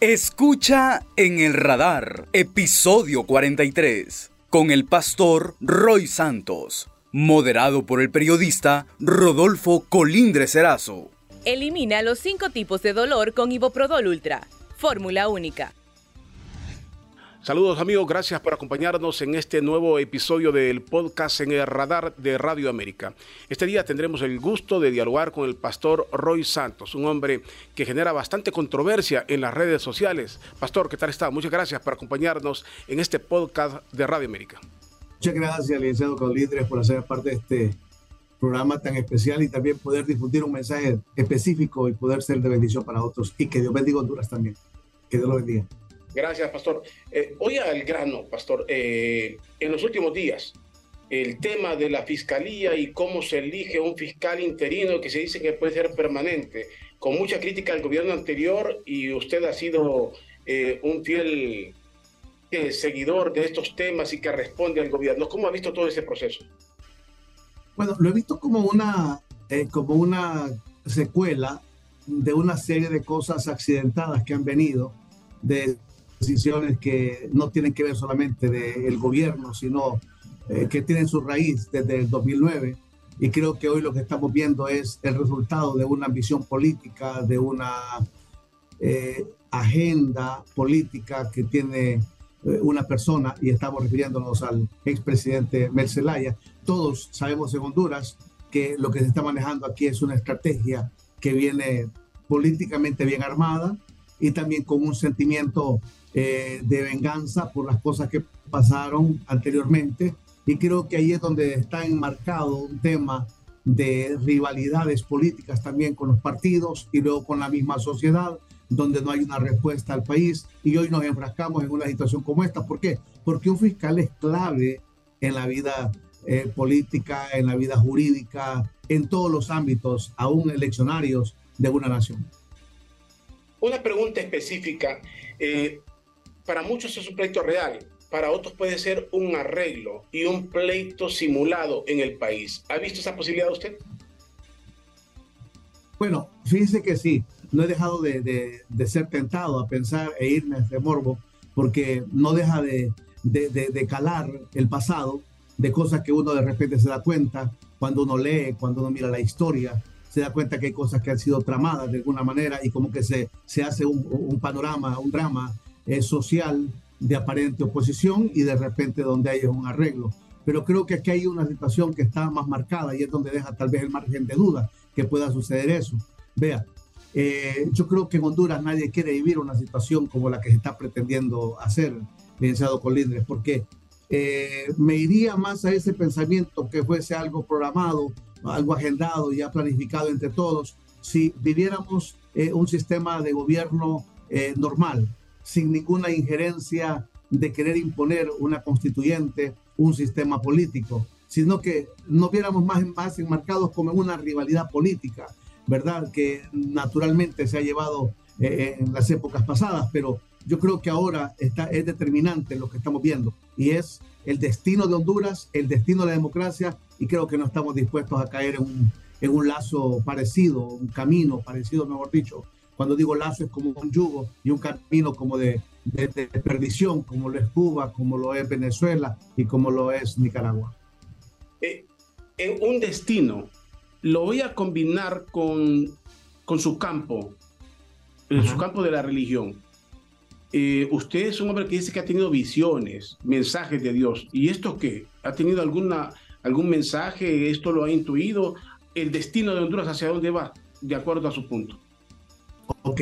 Escucha en el radar, episodio 43, con el pastor Roy Santos, moderado por el periodista Rodolfo Colindre Serazo. Elimina los cinco tipos de dolor con Iboprodol Ultra, fórmula única. Saludos amigos, gracias por acompañarnos en este nuevo episodio del podcast en el radar de Radio América. Este día tendremos el gusto de dialogar con el pastor Roy Santos, un hombre que genera bastante controversia en las redes sociales. Pastor, ¿qué tal está? Muchas gracias por acompañarnos en este podcast de Radio América. Muchas gracias, licenciado Colindres, por hacer parte de este programa tan especial y también poder difundir un mensaje específico y poder ser de bendición para otros. Y que Dios bendiga Honduras también. Que Dios lo bendiga. Gracias, Pastor. Eh, hoy al grano, Pastor. Eh, en los últimos días, el tema de la fiscalía y cómo se elige un fiscal interino que se dice que puede ser permanente, con mucha crítica al gobierno anterior y usted ha sido eh, un fiel seguidor de estos temas y que responde al gobierno. ¿Cómo ha visto todo ese proceso? Bueno, lo he visto como una, como una secuela de una serie de cosas accidentadas que han venido de decisiones que no tienen que ver solamente del gobierno, sino eh, que tienen su raíz desde el 2009. Y creo que hoy lo que estamos viendo es el resultado de una ambición política, de una eh, agenda política que tiene eh, una persona, y estamos refiriéndonos al expresidente Mel Zelaya. Todos sabemos en Honduras que lo que se está manejando aquí es una estrategia que viene políticamente bien armada y también con un sentimiento eh, de venganza por las cosas que pasaron anteriormente. Y creo que ahí es donde está enmarcado un tema de rivalidades políticas también con los partidos y luego con la misma sociedad, donde no hay una respuesta al país. Y hoy nos enfrascamos en una situación como esta. ¿Por qué? Porque un fiscal es clave en la vida eh, política, en la vida jurídica, en todos los ámbitos, aún eleccionarios de una nación. Una pregunta específica. Eh, para muchos es un pleito real, para otros puede ser un arreglo y un pleito simulado en el país. ¿Ha visto esa posibilidad usted? Bueno, fíjese que sí, no he dejado de, ser tentado a pensar e irme a este morbo, porque no deja de, de, calar el pasado, de cosas que uno de repente se da cuenta cuando uno lee, cuando uno mira la historia, se da cuenta que hay cosas que han sido tramadas de alguna manera y como que se, se hace un, un panorama, un drama social de aparente oposición y de repente donde hay un arreglo. Pero creo que aquí hay una situación que está más marcada y es donde deja tal vez el margen de duda que pueda suceder eso. Vea, eh, yo creo que en Honduras nadie quiere vivir una situación como la que se está pretendiendo hacer, licenciado Colindres, porque eh, me iría más a ese pensamiento que fuese algo programado, algo agendado, ya planificado entre todos, si viviéramos eh, un sistema de gobierno normal, sin ninguna injerencia de querer imponer una constituyente, un sistema político, sino que no viéramos más, más enmarcados como una rivalidad política, ¿verdad? Que naturalmente se ha llevado eh, en las épocas pasadas, pero yo creo que ahora está, es determinante lo que estamos viendo y es el destino de Honduras, el destino de la democracia y creo que no estamos dispuestos a caer en un, en un lazo parecido, un camino parecido, mejor dicho, cuando digo lazo es como un yugo y un camino como de, de, perdición, como lo es Cuba, como lo es Venezuela y como lo es Nicaragua. Eh, en un destino, lo voy a combinar con, con su campo, en su campo de la religión. Eh, usted es un hombre que dice que ha tenido visiones, mensajes de Dios. ¿Y esto qué? ¿Ha tenido alguna, algún mensaje? ¿Esto lo ha intuido? ¿El destino de Honduras hacia dónde va? De acuerdo a su punto. Ok,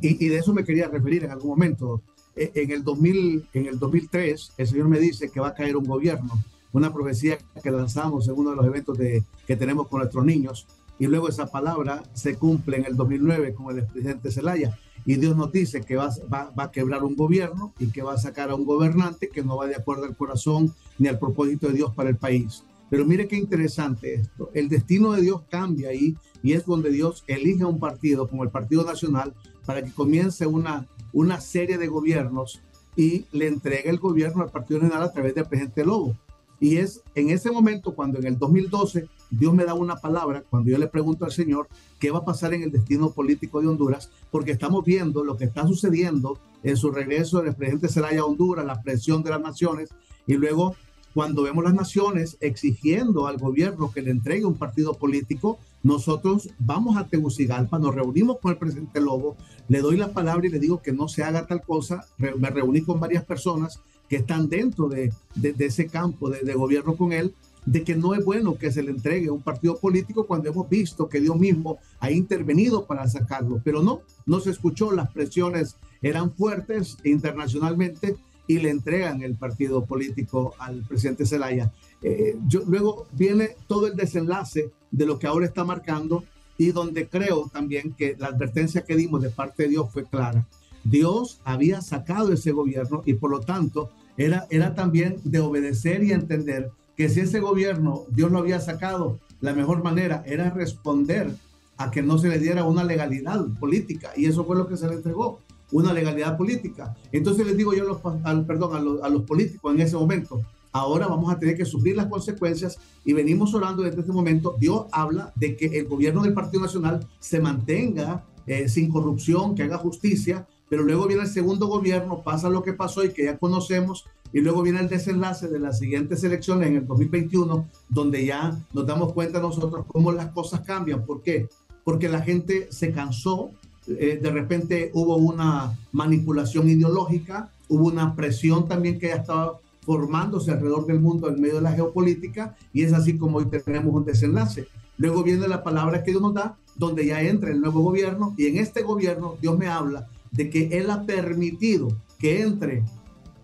y, de eso me quería referir en algún momento. E, en el, 2000, en el 2003, el Señor me dice que va a caer un gobierno, una profecía que lanzamos en uno de los eventos de, que tenemos con nuestros niños, y luego esa palabra se cumple en el 2009 con el presidente Zelaya. Y Dios nos dice que va, va, va, a quebrar un gobierno y que va a sacar a un gobernante que no va de acuerdo al corazón ni al propósito de Dios para el país. Pero mire qué interesante esto. El destino de Dios cambia ahí y es donde Dios elige a un partido como el Partido Nacional para que comience una, una serie de gobiernos y le entrega el gobierno al Partido Nacional a través del presidente Lobo. Y es en ese momento cuando en el 2012 Dios me da una palabra cuando yo le pregunto al Señor qué va a pasar en el destino político de Honduras, porque estamos viendo lo que está sucediendo en su regreso del presidente Zelaya a Honduras, la presión de las naciones, y luego cuando vemos las naciones exigiendo al gobierno que le entregue un partido político, nosotros vamos a Tegucigalpa, nos reunimos con el presidente Lobo, le doy la palabra y le digo que no se haga tal cosa, me reuní con varias personas que están dentro de, ese campo de, de gobierno con él, de que no es bueno que se le entregue un partido político cuando hemos visto que Dios mismo ha intervenido para sacarlo, pero no, no se escuchó, las presiones eran fuertes internacionalmente y le entregan el partido político al presidente Zelaya. Eh, yo, luego viene todo el desenlace de lo que ahora está marcando y donde creo también que la advertencia que dimos de parte de Dios fue clara. Dios había sacado ese gobierno y por lo tanto era, era también de obedecer y entender que si ese gobierno Dios lo había sacado, la mejor manera era responder a que no se le diera una legalidad política y eso fue lo que se le entregó una legalidad política. Entonces les digo yo a los, al, perdón, a los, a los políticos en ese momento, ahora vamos a tener que sufrir las consecuencias y venimos orando desde este momento. Dios habla de que el gobierno del Partido Nacional se mantenga eh, sin corrupción, que haga justicia, pero luego viene el segundo gobierno, pasa lo que pasó y que ya conocemos, y luego viene el desenlace de las siguientes elecciones en el 2021, donde ya nos damos cuenta nosotros cómo las cosas cambian. ¿Por qué? Porque la gente se cansó eh, de repente hubo una manipulación ideológica, hubo una presión también que ya estaba formándose alrededor del mundo en medio de la geopolítica y es así como hoy tenemos un desenlace. Luego viene la palabra que Dios nos da, donde ya entra el nuevo gobierno y en este gobierno Dios me habla de que Él ha permitido que entre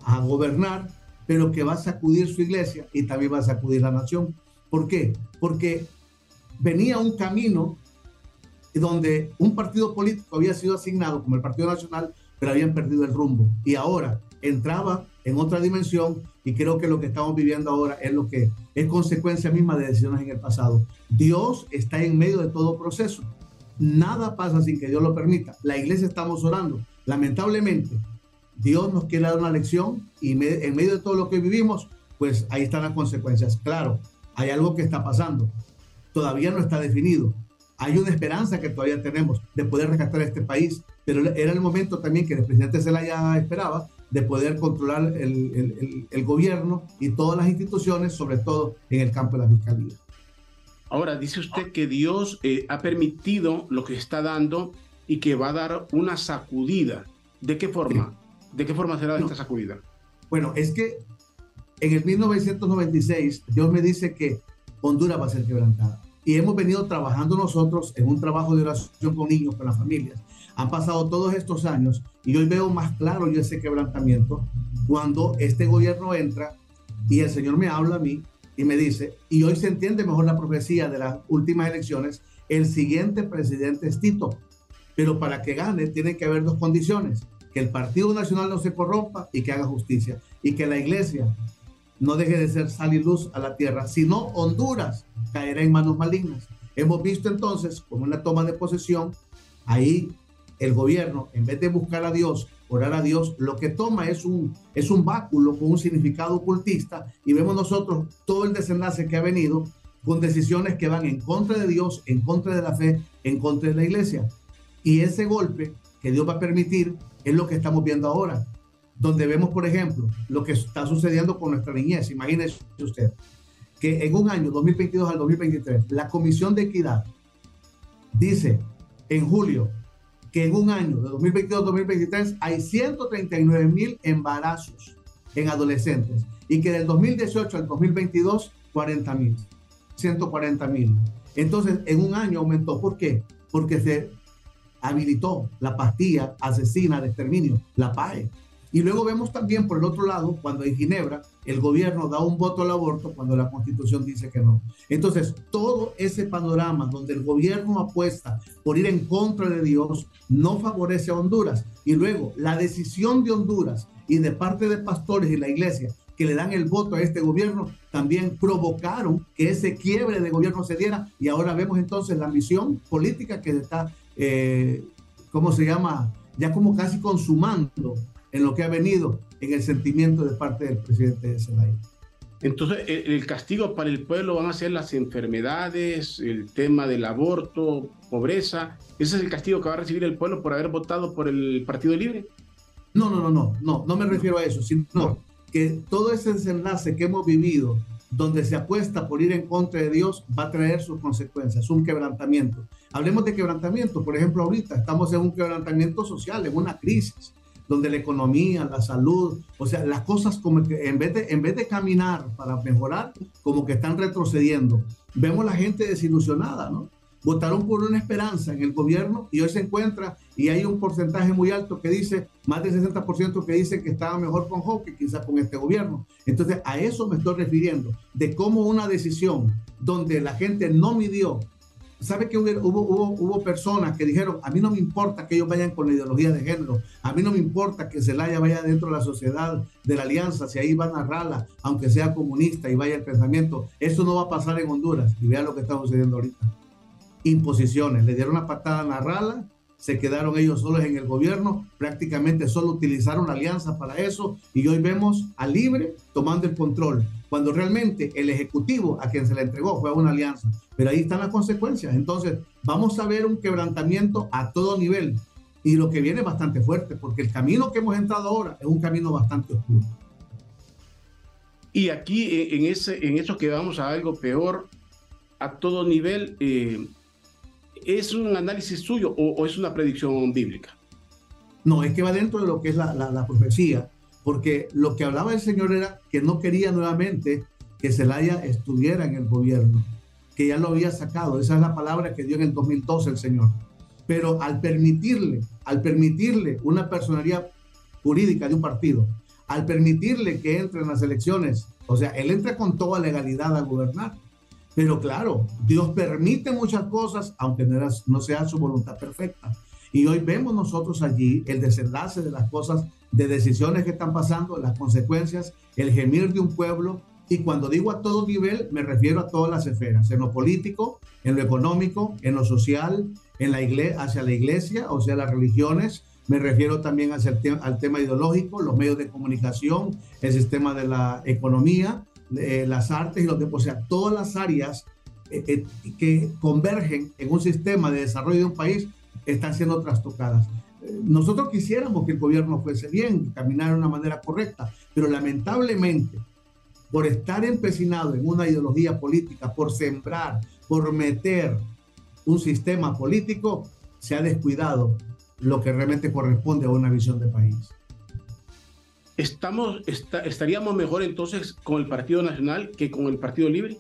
a gobernar, pero que va a sacudir su iglesia y también va a sacudir la nación. ¿Por qué? Porque venía un camino donde un partido político había sido asignado como el Partido Nacional, pero habían perdido el rumbo. Y ahora entraba en otra dimensión y creo que lo que estamos viviendo ahora es lo que es consecuencia misma de decisiones en el pasado. Dios está en medio de todo proceso. Nada pasa sin que Dios lo permita. La iglesia estamos orando. Lamentablemente, Dios nos quiere dar una lección y en medio de todo lo que vivimos, pues ahí están las consecuencias. Claro, hay algo que está pasando. Todavía no está definido hay una esperanza que todavía tenemos de poder rescatar este país, pero era el momento también que el presidente Zelaya esperaba de poder controlar el, gobierno y todas las instituciones, sobre todo en el campo de la fiscalía. Ahora, dice usted que Dios eh, ha permitido lo que está dando y que va a dar una sacudida. ¿De qué forma? ¿De qué forma será esta sacudida? Bueno, es que en el 1996 Dios me dice que Honduras va a ser quebrantada y hemos venido trabajando nosotros en un trabajo de oración con niños, con las familias. Han pasado todos estos años y hoy veo más claro yo ese quebrantamiento cuando este gobierno entra y el Señor me habla a mí y me dice, y hoy se entiende mejor la profecía de las últimas elecciones, el siguiente presidente es Tito, pero para que gane tiene que haber dos condiciones, que el Partido Nacional no se corrompa y que haga justicia, y que la iglesia no deje de ser sal y luz a la tierra, sino Honduras caerá en manos malignas. Hemos visto entonces, como en la toma de posesión, ahí el gobierno, en vez de buscar a Dios, orar a Dios, lo que toma es un, es un báculo con un significado ocultista y vemos nosotros todo el desenlace que ha venido con decisiones que van en contra de Dios, en contra de la fe, en contra de la iglesia. Y ese golpe que Dios va a permitir es lo que estamos viendo ahora donde vemos, por ejemplo, lo que está sucediendo con nuestra niñez. Imagínese usted que en un año, 2022 al 2023, la Comisión de Equidad dice en julio que en un año, de 2022 al 2023, hay 139 mil embarazos en adolescentes y que del 2018 al 2022, 40 mil, 140 mil. Entonces, en un año aumentó. ¿Por qué? Porque se habilitó la pastilla asesina de exterminio, la PAE y luego vemos también por el otro lado, cuando en Ginebra el gobierno da un voto al aborto cuando la constitución dice que no. Entonces, todo ese panorama donde el gobierno apuesta por ir en contra de Dios no favorece a Honduras. Y luego, la decisión de Honduras y de parte de pastores y la iglesia que le dan el voto a este gobierno también provocaron que ese quiebre de gobierno se diera. Y ahora vemos entonces la ambición política que está, eh, ¿cómo se llama? Ya como casi consumando en lo que ha venido en el sentimiento de parte del presidente de Zelaya. Entonces, el, castigo para el pueblo van a ser las enfermedades, el tema del aborto, pobreza. ¿Ese es el castigo que va a recibir el pueblo por haber votado por el Partido Libre? No, no, no, no, no, no me refiero a eso, sino que todo ese desenlace que hemos vivido, donde se apuesta por ir en contra de Dios, va a traer sus consecuencias, un quebrantamiento. Hablemos de quebrantamiento, por ejemplo, ahorita estamos en un quebrantamiento social, en una crisis donde la economía, la salud, o sea, las cosas como que en vez de, en vez de caminar para mejorar, como que están retrocediendo. Vemos la gente desilusionada, ¿no? Votaron por una esperanza en el gobierno y hoy se encuentra y hay un porcentaje muy alto que dice, más del 60% que dice que estaba mejor con que quizás con este gobierno. Entonces a eso me estoy refiriendo, de cómo una decisión donde la gente no midió ¿Sabe que hubo, hubo, hubo, personas que dijeron, a mí no me importa que ellos vayan con la ideología de género, a mí no me importa que Zelaya vaya dentro de la sociedad de la alianza, si ahí van a narrarla, aunque sea comunista y vaya el pensamiento, eso no va a pasar en Honduras. Y vea lo que está sucediendo ahorita. Imposiciones, le dieron una patada a Narrala se quedaron ellos solos en el gobierno, prácticamente solo utilizaron la alianza para eso y hoy vemos a Libre tomando el control, cuando realmente el Ejecutivo a quien se le entregó fue a una alianza. Pero ahí están las consecuencias. Entonces, vamos a ver un quebrantamiento a todo nivel y lo que viene es bastante fuerte, porque el camino que hemos entrado ahora es un camino bastante oscuro. Y aquí, eh, en, ese, en eso que vamos a algo peor, a todo nivel, eh, ¿Es un análisis suyo o, es una predicción bíblica? No, es que va dentro de lo que es la, profecía, porque lo que hablaba el Señor era que no quería nuevamente que Zelaya estuviera en el gobierno, que ya lo había sacado. Esa es la palabra que dio en el 2012 el Señor. Pero al permitirle, al permitirle una personalidad jurídica de un partido, al permitirle que entre en las elecciones, o sea, él entra con toda legalidad a gobernar pero claro, Dios permite muchas cosas, aunque no, sea su voluntad perfecta. Y hoy vemos nosotros allí el desenlace de las cosas, de decisiones que están pasando, las consecuencias, el gemir de un pueblo. Y cuando digo a todo nivel, me refiero a todas las esferas, en lo político, en lo económico, en lo social, en la iglesia, hacia la iglesia, o sea, las religiones. Me refiero también hacia al tema ideológico, los medios de comunicación, el sistema de la economía, eh, las artes y los deportes, o sea, todas las áreas eh, eh, que convergen en un sistema de desarrollo de un país están siendo trastocadas. Nosotros quisiéramos que el gobierno fuese bien, caminara de una manera correcta, pero lamentablemente, por estar empecinado en una ideología política, por sembrar, por meter un sistema político, se ha descuidado lo que realmente corresponde a una visión de país estamos, ¿estaríamos mejor entonces con el Partido Nacional que con el Partido Libre?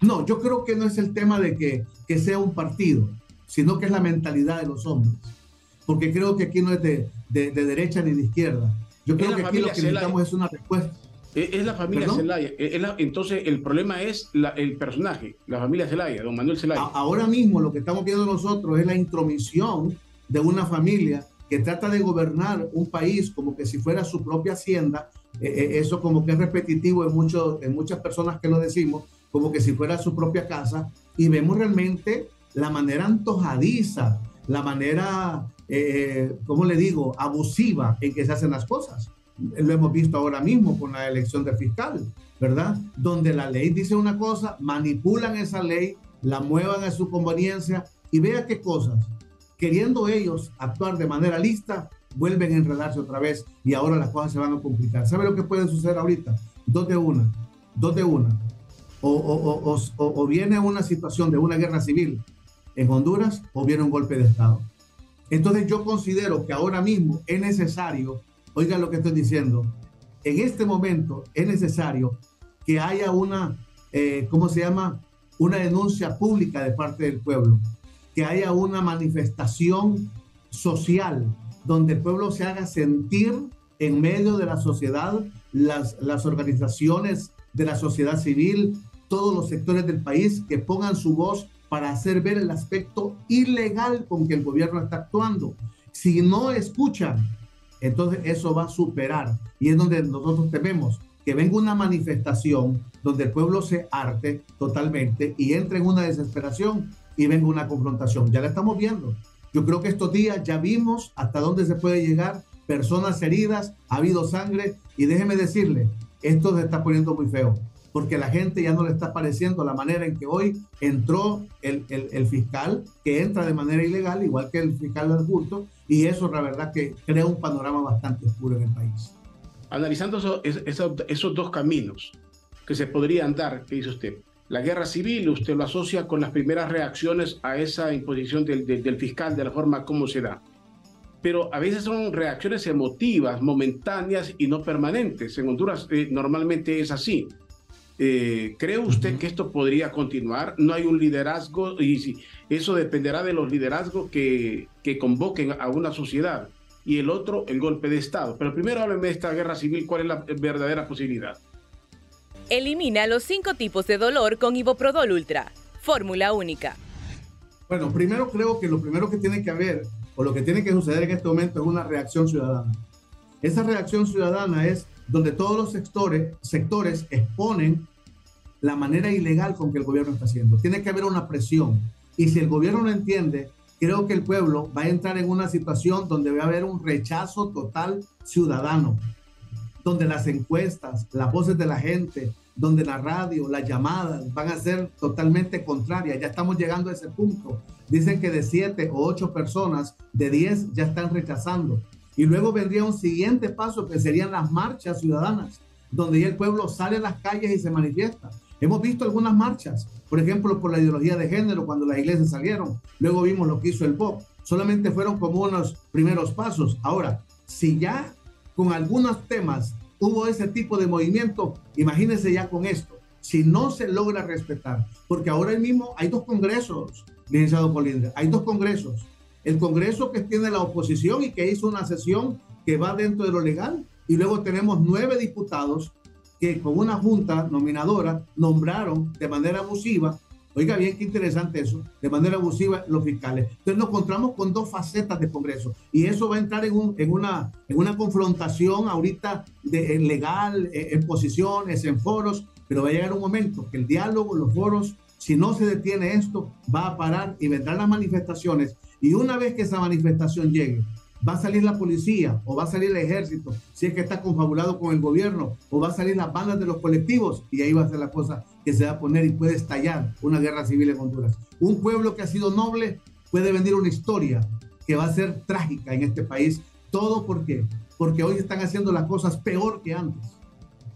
No, yo creo que no es el tema de que, que sea un partido, sino que es la mentalidad de los hombres. Porque creo que aquí no es de, de, derecha ni de izquierda. Yo creo que aquí lo que necesitamos es una respuesta. Es la familia Zelaya. entonces, el problema es la, el personaje, la familia Zelaya, don Manuel Zelaya. Ahora mismo lo que estamos viendo nosotros es la intromisión de una familia que trata de gobernar un país como que si fuera su propia hacienda, eh, eso como que es repetitivo en, muchos, en muchas personas que lo decimos, como que si fuera su propia casa, y vemos realmente la manera antojadiza, la manera, eh, ¿cómo le digo?, abusiva en que se hacen las cosas. Lo hemos visto ahora mismo con la elección del fiscal, ¿verdad? Donde la ley dice una cosa, manipulan esa ley, la muevan a su conveniencia y vea qué cosas queriendo ellos actuar de manera lista, vuelven a enredarse otra vez y ahora las cosas se van a complicar. ¿Sabe lo que puede suceder ahorita? Dos de una, dos de una. O, o, o, o, viene una situación de una guerra civil en Honduras viene un golpe de Estado. Entonces yo considero que ahora mismo es necesario, oigan lo que estoy diciendo, en este momento es necesario que haya una, eh, ¿cómo se llama? Una denuncia pública de parte del pueblo que haya una manifestación social donde el pueblo se haga sentir en medio de la sociedad, las, las organizaciones de la sociedad civil, todos los sectores del país que pongan su voz para hacer ver el aspecto ilegal con que el gobierno está actuando. Si no escuchan, entonces eso va a superar. Y es donde nosotros tememos que venga una manifestación donde el pueblo se arte totalmente y entre en una desesperación y venga una confrontación. Ya la estamos viendo. Yo creo que estos días ya vimos hasta dónde se puede llegar, personas heridas, ha habido sangre y déjeme decirle esto se está poniendo muy feo, porque la gente ya no le está pareciendo la manera en que hoy entró el, el, fiscal, que entra de manera ilegal, igual que el fiscal del culto, y eso la verdad que crea un panorama bastante oscuro en el país. Analizando esos dos caminos que se podrían dar, ¿qué dice usted? La guerra civil, usted lo asocia con las primeras reacciones a esa imposición del, del fiscal, de la forma como se da pero a veces son reacciones emotivas, momentáneas y no permanentes. En Honduras eh, normalmente es así. Eh, ¿Cree usted que esto podría continuar? ¿No hay un liderazgo? Y si, eso dependerá de los liderazgos que, que convoquen a una sociedad. Y el otro, el golpe de Estado. Pero primero hábleme de esta guerra civil, ¿cuál es la verdadera posibilidad? Elimina los cinco tipos de dolor con Iboprodol Ultra. Fórmula única. Bueno, primero creo que lo primero que tiene que haber o lo que tiene que suceder en este momento es una reacción ciudadana. Esa reacción ciudadana es donde todos los sectores, sectores exponen la manera ilegal con que el gobierno está haciendo. Tiene que haber una presión. Y si el gobierno no entiende, creo que el pueblo va a entrar en una situación donde va a haber un rechazo total ciudadano, donde las encuestas, las voces de la gente, donde la radio, las llamadas van a ser totalmente contrarias. Ya estamos llegando a ese punto. Dicen que de siete o ocho personas, de diez ya están rechazando. Y luego vendría un siguiente paso que serían las marchas ciudadanas, donde ya el pueblo sale a las calles y se manifiesta. Hemos visto algunas marchas, por ejemplo, por la ideología de género, cuando las iglesias salieron. Luego vimos lo que hizo el POP. Solamente fueron como unos primeros pasos. Ahora, si ya con algunos temas hubo ese tipo de movimiento, imagínense ya con esto, si no se logra respetar, porque ahora mismo hay dos congresos, licenciado Colindre, hay dos congresos. El congreso que tiene la oposición y que hizo una sesión que va dentro de lo legal, y luego tenemos nueve diputados que con una junta nominadora nombraron de manera abusiva Oiga bien, qué interesante eso, de manera abusiva los fiscales. Entonces nos encontramos con dos facetas de Congreso y eso va a entrar en, una, en una confrontación ahorita de, legal, en posiciones, en foros, pero va a llegar un momento que el diálogo, los foros, si no se detiene esto, va a parar y vendrán las manifestaciones. Y una vez que esa manifestación llegue, va a salir la policía o va a salir el ejército, si es que está confabulado con el gobierno, o va a salir las bandas de los colectivos, y ahí va a ser la cosa que se va a poner y puede estallar una guerra civil en Honduras. Un pueblo que ha sido noble puede venir una historia que va a ser trágica en este país. ¿Todo por qué? Porque hoy están haciendo las cosas peor que antes.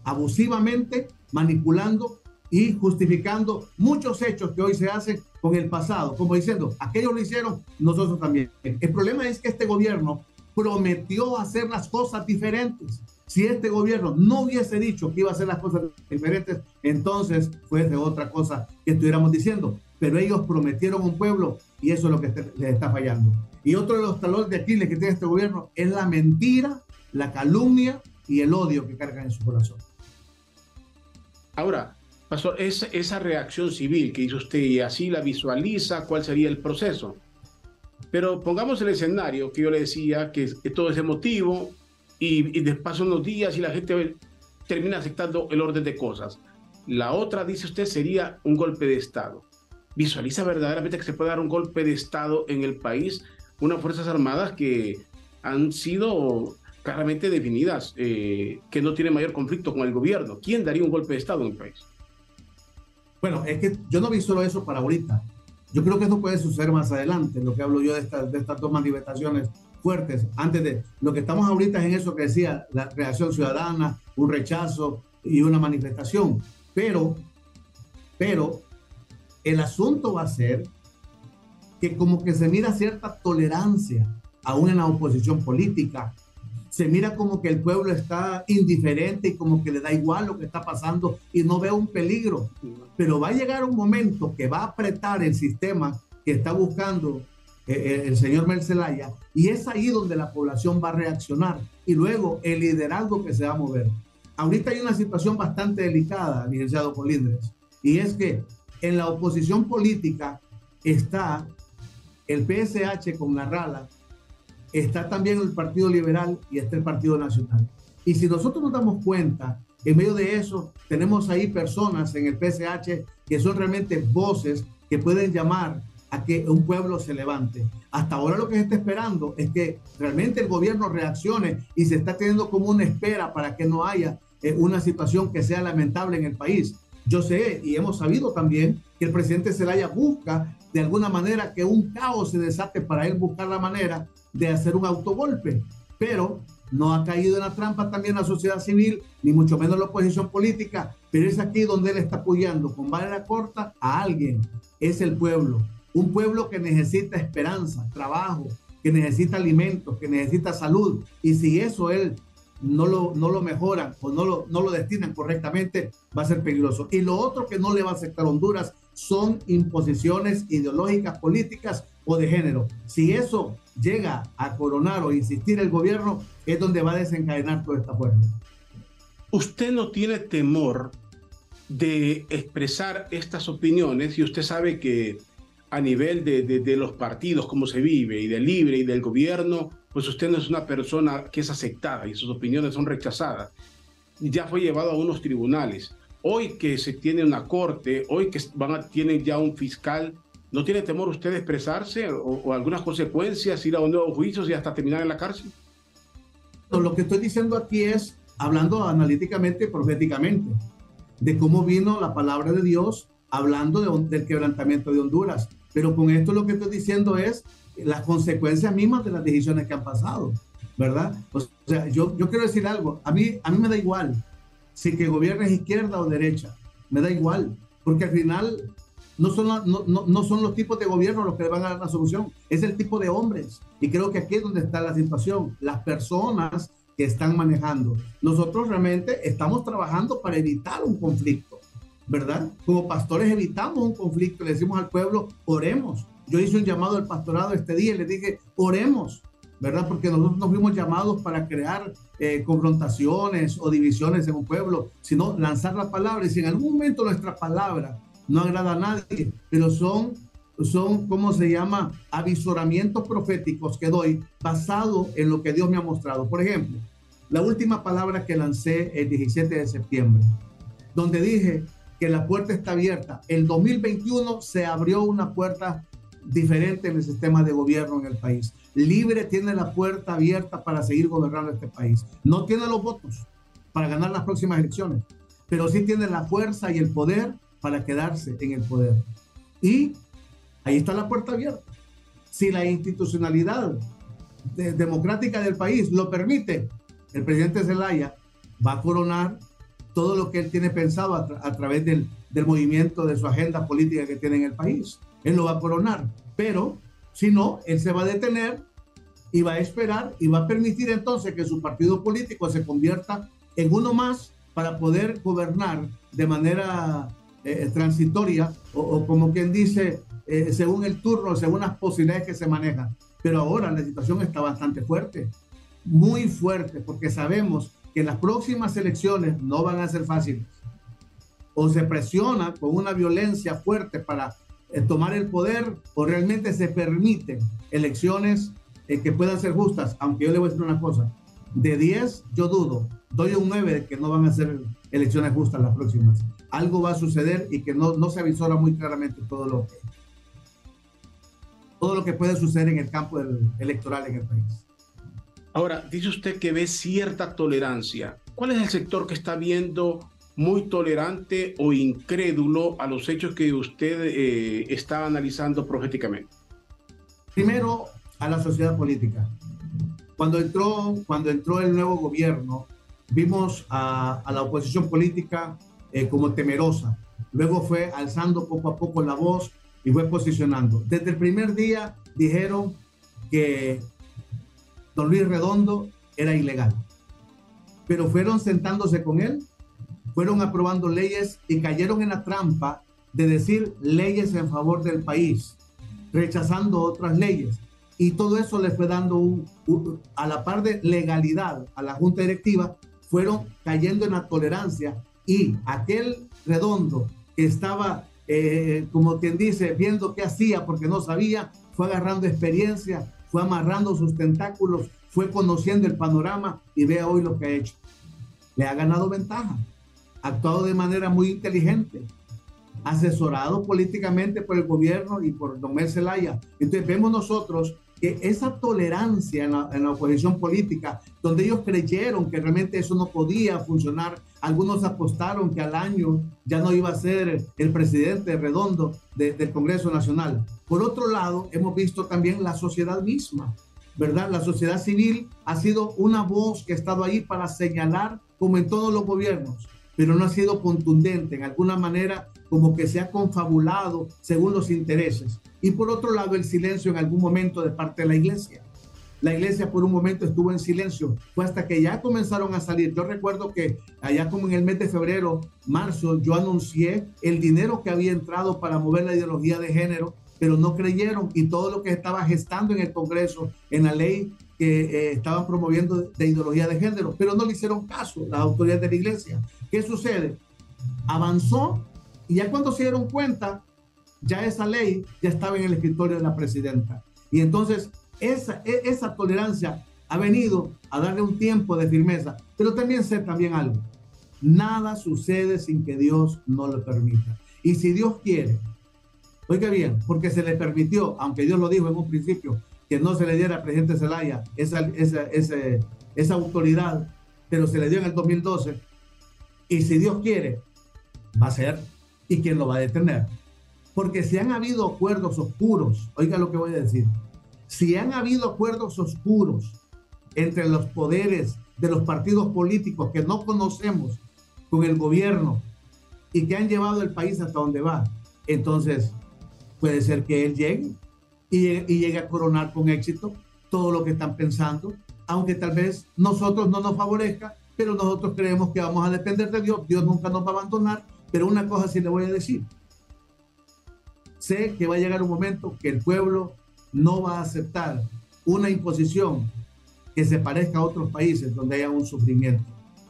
Abusivamente, manipulando y justificando muchos hechos que hoy se hacen con el pasado, como diciendo, aquellos lo hicieron, nosotros también. El problema es que este gobierno prometió hacer las cosas diferentes. Si este gobierno no hubiese dicho que iba a hacer las cosas diferentes, entonces fuese otra cosa que estuviéramos diciendo. Pero ellos prometieron un pueblo y eso es lo que les está fallando. Y otro de los talones de Aquiles que tiene este gobierno es la mentira, la calumnia y el odio que cargan en su corazón. Ahora, Pastor, esa, esa reacción civil que hizo usted y así la visualiza, ¿cuál sería el proceso? Pero pongamos el escenario que yo le decía, que, todo es emotivo y, y pasan unos días y la gente termina aceptando el orden de cosas. La otra, dice usted, sería un golpe de Estado. ¿Visualiza verdaderamente que se puede dar un golpe de Estado en el país? Unas Fuerzas Armadas que han sido claramente definidas, eh, que no tienen mayor conflicto con el gobierno. ¿Quién daría un golpe de Estado en el país? Bueno, es que yo no vi solo eso para ahorita. Yo creo que eso puede suceder más adelante, lo que hablo yo de, estas, de estas dos manifestaciones fuertes. Antes de lo que estamos ahorita es en eso que decía, la reacción ciudadana, un rechazo y una manifestación. Pero, pero el asunto va a ser que como que se mira cierta tolerancia aún en la oposición política se mira como que el pueblo está indiferente y como que le da igual lo que está pasando y no ve un peligro. Pero va a llegar un momento que va a apretar el sistema que está buscando eh, eh, el señor Mercelaya y es ahí donde la población va a reaccionar y luego el liderazgo que se va a mover. Ahorita hay una situación bastante delicada, licenciado Colindres, y es que en la oposición política está el PSH con la RALA está también el Partido Liberal y está el Partido Nacional. Y si nosotros nos damos cuenta, en medio de eso, tenemos ahí personas en el PSH que son realmente voces que pueden llamar a que un pueblo se levante. Hasta ahora lo que se está esperando es que realmente el gobierno reaccione y se está teniendo como una espera para que no haya eh, una situación que sea lamentable en el país. Yo sé y hemos sabido también que el presidente Zelaya busca de alguna manera que un caos se desate para él buscar la manera de hacer un autogolpe, pero no ha caído en la trampa también la sociedad civil, ni mucho menos la oposición política, pero es aquí donde él está apoyando con la corta a alguien, es el pueblo, un pueblo que necesita esperanza, trabajo, que necesita alimentos, que necesita salud, y si eso él no lo, no lo mejoran o no lo, no lo destinan correctamente, va a ser peligroso. Y lo otro que no le va a aceptar Honduras son imposiciones ideológicas, políticas o de género. Si eso llega a coronar o insistir el gobierno, es donde va a desencadenar toda esta fuerza. Usted no tiene temor de expresar estas opiniones y usted sabe que a nivel de, de, los partidos, cómo se vive, y del libre y del gobierno, pues usted no es una persona que es aceptada y sus opiniones son rechazadas. Ya fue llevado a unos tribunales. Hoy que se tiene una corte, hoy que van a, tienen ya un fiscal, ¿no tiene temor usted de expresarse o, algunas consecuencias, ir a un nuevo juicio y hasta terminar en la cárcel? Lo que estoy diciendo aquí es, hablando analíticamente, proféticamente, de cómo vino la palabra de Dios hablando del quebrantamiento de Honduras. Pero con esto lo que estoy diciendo es las consecuencias mismas de las decisiones que han pasado, ¿verdad? O sea, yo, yo quiero decir algo, a mí, a mí me da igual si que gobiernes izquierda o derecha, me da igual, porque al final no son, no, no, no, son los tipos de gobierno los que van a dar la solución, es el tipo de hombres. Y creo que aquí es donde está la situación, las personas que están manejando. Nosotros realmente estamos trabajando para evitar un conflicto, ¿verdad? Como pastores evitamos un conflicto, le decimos al pueblo, oremos. Yo hice un llamado al pastorado este día y le dije, oremos, ¿verdad? Porque nosotros no fuimos llamados para crear eh, confrontaciones o divisiones en un pueblo, sino lanzar la palabra. Y si en algún momento nuestra palabra no agrada a nadie, pero son, son ¿cómo se llama? Avisoramientos proféticos que doy basado en lo que Dios me ha mostrado. Por ejemplo, la última palabra que lancé el 17 de septiembre, donde dije que la puerta está abierta. El 2021 se abrió una puerta diferente en el sistema de gobierno en el país. Libre tiene la puerta abierta para seguir gobernando este país. No tiene los votos para ganar las próximas elecciones, pero sí tiene la fuerza y el poder para quedarse en el poder. Y ahí está la puerta abierta. Si la institucionalidad democrática del país lo permite, el presidente Zelaya va a coronar todo lo que él tiene pensado a, través del, del, movimiento de su agenda política que tiene en el país. Él lo va a coronar, pero si no, él se va a detener y va a esperar y va a permitir entonces que su partido político se convierta en uno más para poder gobernar de manera eh, transitoria o, como quien dice, eh, según el turno, según las posibilidades que se manejan. Pero ahora la situación está bastante fuerte, muy fuerte, porque sabemos que las próximas elecciones no van a ser fáciles. O se presiona con una violencia fuerte para eh, tomar el poder o realmente se permiten elecciones que puedan ser justas, aunque yo le voy a decir una cosa, de 10 yo dudo, doy un 9 de que no van a ser elecciones justas las próximas algo va a suceder y que no, no se avisora muy claramente todo lo que todo lo que puede suceder en el campo electoral en el país. Ahora, dice usted que ve cierta tolerancia. ¿Cuál es el sector que está viendo muy tolerante o incrédulo a los hechos que usted eh, está analizando proféticamente? Primero, a la sociedad política. Cuando entró, cuando entró el nuevo gobierno, vimos a, la oposición política eh, como temerosa. Luego fue alzando poco a poco la voz y fue posicionando. Desde el primer día dijeron que don Luis Redondo era ilegal, pero fueron sentándose con él, fueron aprobando leyes y cayeron en la trampa de decir leyes en favor del país, rechazando otras leyes. Y todo eso le fue dando a la par de legalidad a la Junta Directiva, fueron cayendo en la tolerancia y aquel redondo que estaba, eh, como quien dice, viendo qué hacía porque no sabía, fue agarrando experiencia, fue amarrando sus tentáculos, fue conociendo el panorama y vea hoy lo que ha hecho. Le ha ganado ventaja, actuado de manera muy inteligente, asesorado políticamente por el gobierno y por Don Mel Zelaya. Entonces vemos nosotros que esa tolerancia en la, en la, oposición política, donde ellos creyeron que realmente eso no podía funcionar, algunos apostaron que al año ya no iba a ser el presidente redondo de, del Congreso Nacional. Por otro lado, hemos visto también la sociedad misma, ¿verdad? La sociedad civil ha sido una voz que ha estado ahí para señalar, como en todos los gobiernos, pero no ha sido contundente, en alguna manera como que se ha confabulado según los intereses. Y por otro lado, el silencio en algún momento de parte de la iglesia. La iglesia por un momento estuvo en silencio. Fue hasta que ya comenzaron a salir. Yo recuerdo que allá como en el mes de febrero, marzo, yo anuncié el dinero que había entrado para mover la ideología de género, pero no creyeron y todo lo que estaba gestando en el Congreso, en la ley que eh, estaban promoviendo de ideología de género, pero no le hicieron caso las autoridades de la iglesia. ¿Qué sucede? Avanzó y ya cuando se dieron cuenta, ya esa ley ya estaba en el escritorio de la presidenta. Y entonces esa, e, esa tolerancia ha venido a darle un tiempo de firmeza. Pero también sé también algo. Nada sucede sin que Dios no lo permita. Y si Dios quiere, oiga bien, porque se le permitió, aunque Dios lo dijo en un principio, que no se le diera al presidente Zelaya esa, esa, esa, esa autoridad, pero se le dio en el 2012. Y si Dios quiere, va a ser y quién lo va a detener. Porque si han habido acuerdos oscuros, oiga lo que voy a decir, si han habido acuerdos oscuros entre los poderes de los partidos políticos que no conocemos con el gobierno y que han llevado el país hasta donde va, entonces puede ser que él llegue y, y llegue a coronar con éxito todo lo que están pensando, aunque tal vez nosotros no nos favorezca, pero nosotros creemos que vamos a depender de Dios, Dios nunca nos va a abandonar pero una cosa sí le voy a decir. Sé que va a llegar un momento que el pueblo no va a aceptar una imposición que se parezca a otros países donde haya un sufrimiento.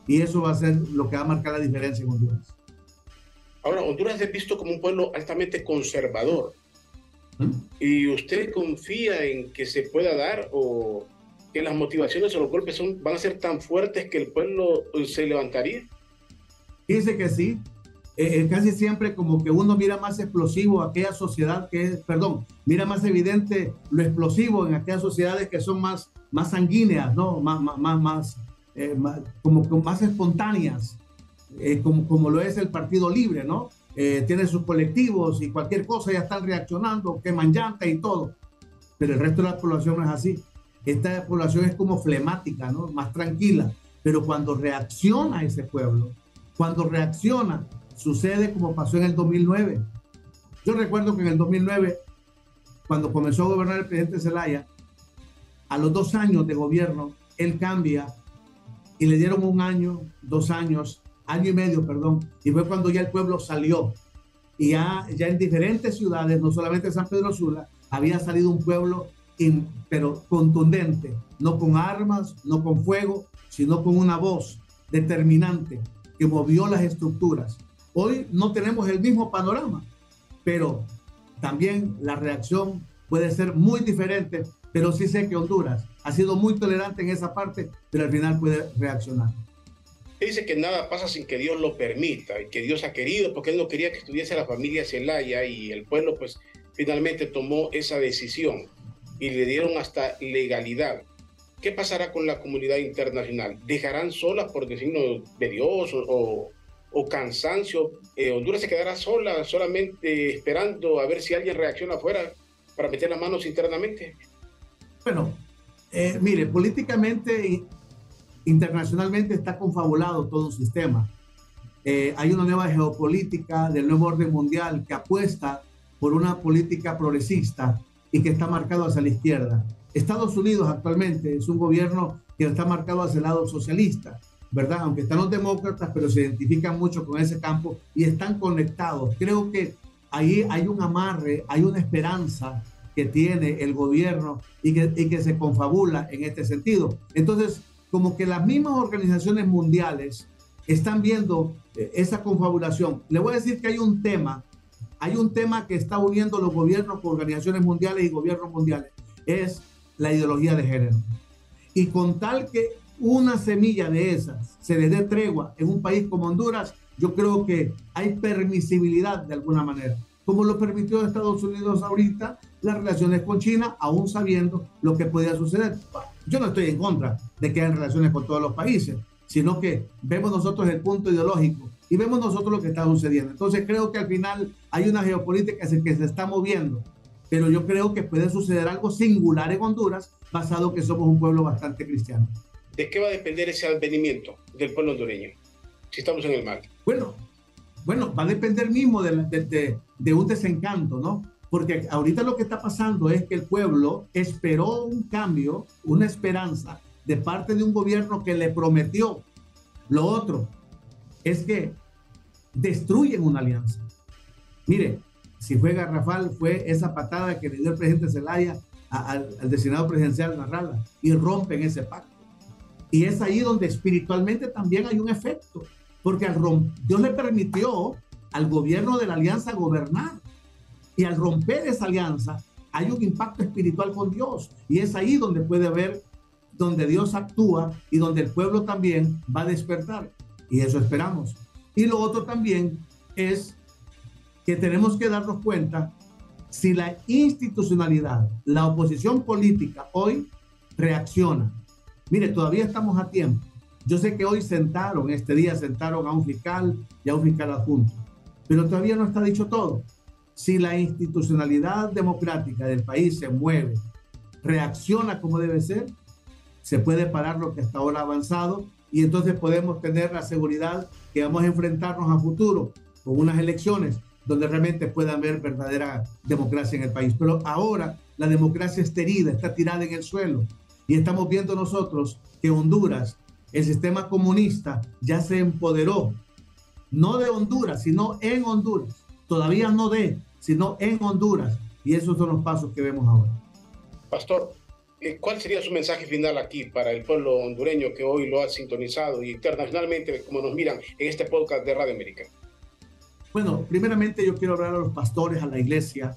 Y eso va a ser lo que va a marcar la diferencia en Honduras. Ahora, Honduras es visto como un pueblo altamente conservador. ¿Y usted confía en que se pueda dar o que las motivaciones o los golpes son, van a ser tan fuertes que el pueblo se levantaría? Dice que sí, eh, casi siempre como que uno mira más explosivo aquella sociedad que es, perdón, mira más evidente lo explosivo en aquellas sociedades que son más, más sanguíneas, ¿no? Más, más, más, eh, más como, más espontáneas, eh, como, como lo es el Partido Libre, ¿no? Tiene sus colectivos y cualquier cosa ya están reaccionando, queman llantas y todo. Pero el resto de la población no es así. Esta población es como flemática, ¿no? Más tranquila. Pero cuando reacciona ese pueblo, cuando reacciona Sucede como pasó en el 2009. Yo recuerdo que en el 2009, cuando comenzó a gobernar el presidente Zelaya, a los dos años de gobierno, él cambia y le dieron un año, dos años, año y medio, perdón, y fue cuando ya el pueblo salió. Y ya, ya en diferentes ciudades, no solamente San Pedro Sula, había salido un pueblo, pero contundente, no con armas, no con fuego, sino con una voz determinante que movió las estructuras. Hoy no tenemos el mismo panorama, pero también la reacción puede ser muy diferente, pero sí sé que Honduras ha sido muy tolerante en esa parte, pero al final puede reaccionar. Dice que nada pasa sin que Dios lo permita y que Dios ha querido, porque Él no quería que estuviese la familia Celaya y el pueblo pues finalmente tomó esa decisión y le dieron hasta legalidad. ¿Qué pasará con la comunidad internacional? ¿Dejarán solas por designio de Dios o, o cansancio, eh, Honduras se quedará sola, solamente esperando a ver si alguien reacciona afuera para meter las manos internamente. Bueno, eh, mire, políticamente, internacionalmente está confabulado todo un sistema. Eh, hay una nueva geopolítica del nuevo orden mundial que apuesta por una política progresista y que está marcado hacia la izquierda. Estados Unidos actualmente es un gobierno que está marcado hacia el lado socialista ¿verdad? Aunque están los demócratas, pero se identifican mucho con ese campo y están conectados. Creo que ahí hay un amarre, hay una esperanza que tiene el gobierno y que, y que se confabula en este sentido. Entonces, como que las mismas organizaciones mundiales están viendo eh, esa confabulación. Le voy a decir que hay un tema, hay un tema que está uniendo los gobiernos con organizaciones mundiales y gobiernos mundiales, es la ideología de género. Y con tal que una semilla de esas se le dé tregua en un país como Honduras, yo creo que hay permisibilidad de alguna manera. Como lo permitió Estados Unidos ahorita, las relaciones con China, aún sabiendo lo que podía suceder. Yo no estoy en contra de que haya relaciones con todos los países, sino que vemos nosotros el punto ideológico y vemos nosotros lo que está sucediendo. Entonces creo que al final hay una geopolítica que se está moviendo, pero yo creo que puede suceder algo singular en Honduras, basado que somos un pueblo bastante cristiano. ¿De qué va a depender ese advenimiento del pueblo hondureño si estamos en el mar? Bueno, bueno, va a depender mismo de, de, de un desencanto, ¿no? Porque ahorita lo que está pasando es que el pueblo esperó un cambio, una esperanza de parte de un gobierno que le prometió. Lo otro es que destruyen una alianza. Mire, si fue Garrafal, fue esa patada que le dio el presidente Zelaya al, al designado presidencial Narrala y rompen ese pacto. Y es ahí donde espiritualmente también hay un efecto, porque al Dios le permitió al gobierno de la alianza gobernar. Y al romper esa alianza hay un impacto espiritual con Dios. Y es ahí donde puede haber, donde Dios actúa y donde el pueblo también va a despertar. Y eso esperamos. Y lo otro también es que tenemos que darnos cuenta si la institucionalidad, la oposición política hoy reacciona. Mire, todavía estamos a tiempo. Yo sé que hoy sentaron, este día sentaron a un fiscal y a un fiscal adjunto, pero todavía no está dicho todo. Si la institucionalidad democrática del país se mueve, reacciona como debe ser, se puede parar lo que hasta ahora ha avanzado y entonces podemos tener la seguridad que vamos a enfrentarnos a futuro con unas elecciones donde realmente pueda haber verdadera democracia en el país. Pero ahora la democracia está herida, está tirada en el suelo. Y estamos viendo nosotros que Honduras, el sistema comunista, ya se empoderó, no de Honduras, sino en Honduras. Todavía no de, sino en Honduras. Y esos son los pasos que vemos ahora. Pastor, eh, ¿cuál sería su mensaje final aquí para el pueblo hondureño que hoy lo ha sintonizado y internacionalmente, como nos miran en este podcast de Radio América? Bueno, primeramente yo quiero hablar a los pastores, a la iglesia,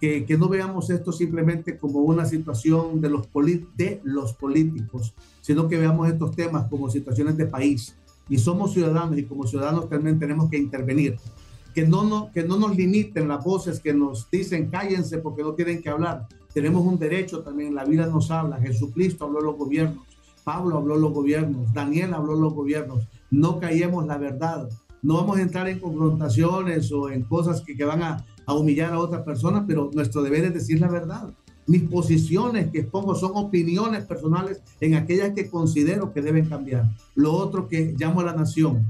que, que no veamos esto simplemente como una situación de los, de los políticos, sino que veamos estos temas como situaciones de país. Y somos ciudadanos y como ciudadanos también tenemos que intervenir. Que no, no, que no nos limiten las voces que nos dicen cállense porque no tienen que hablar. Tenemos un derecho también, la vida nos habla. Jesucristo habló a los gobiernos, Pablo habló a los gobiernos, Daniel habló a los gobiernos. No callemos la verdad no vamos a entrar en confrontaciones o en cosas que, que van a, a, humillar a otras personas, pero nuestro deber es decir la verdad. Mis posiciones que expongo son opiniones personales en aquellas que considero que deben cambiar. Lo otro que llamo a la nación,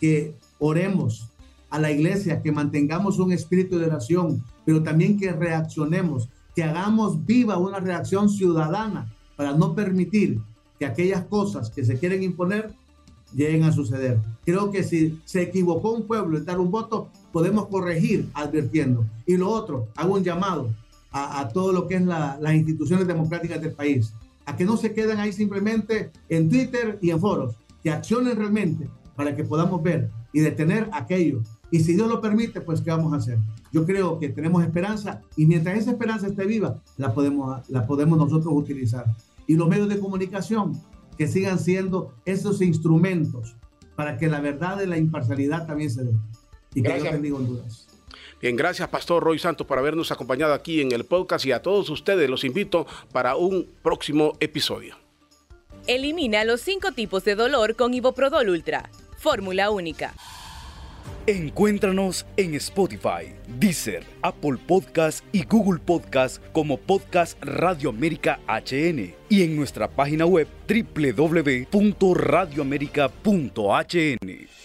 que oremos a la iglesia, que mantengamos un espíritu de oración, pero también que reaccionemos, que hagamos viva una reacción ciudadana para no permitir que aquellas cosas que se quieren imponer lleguen a suceder. Creo que si se equivocó un pueblo en dar un voto, podemos corregir advirtiendo. Y lo otro, hago un llamado a, a todo lo que es la, las instituciones democráticas del país, a que no se queden ahí simplemente en Twitter y en foros, que accionen realmente para que podamos ver y detener aquello. Y si Dios lo permite, pues ¿qué vamos a hacer? Yo creo que tenemos esperanza y mientras esa esperanza esté viva, la podemos, la podemos nosotros utilizar. Y los medios de comunicación, que sigan siendo esos instrumentos para que la verdad y la imparcialidad también se den. Y que Dios bendiga Honduras. Bien, gracias Pastor Roy Santos por habernos acompañado aquí en el podcast y a todos ustedes los invito para un próximo episodio. Elimina los cinco tipos de dolor con Iboprodol Ultra. Fórmula única. Encuéntranos en Spotify, Deezer, Apple Podcast y Google Podcast como Podcast Radio América HN y en nuestra página web www.radioamerica.hn.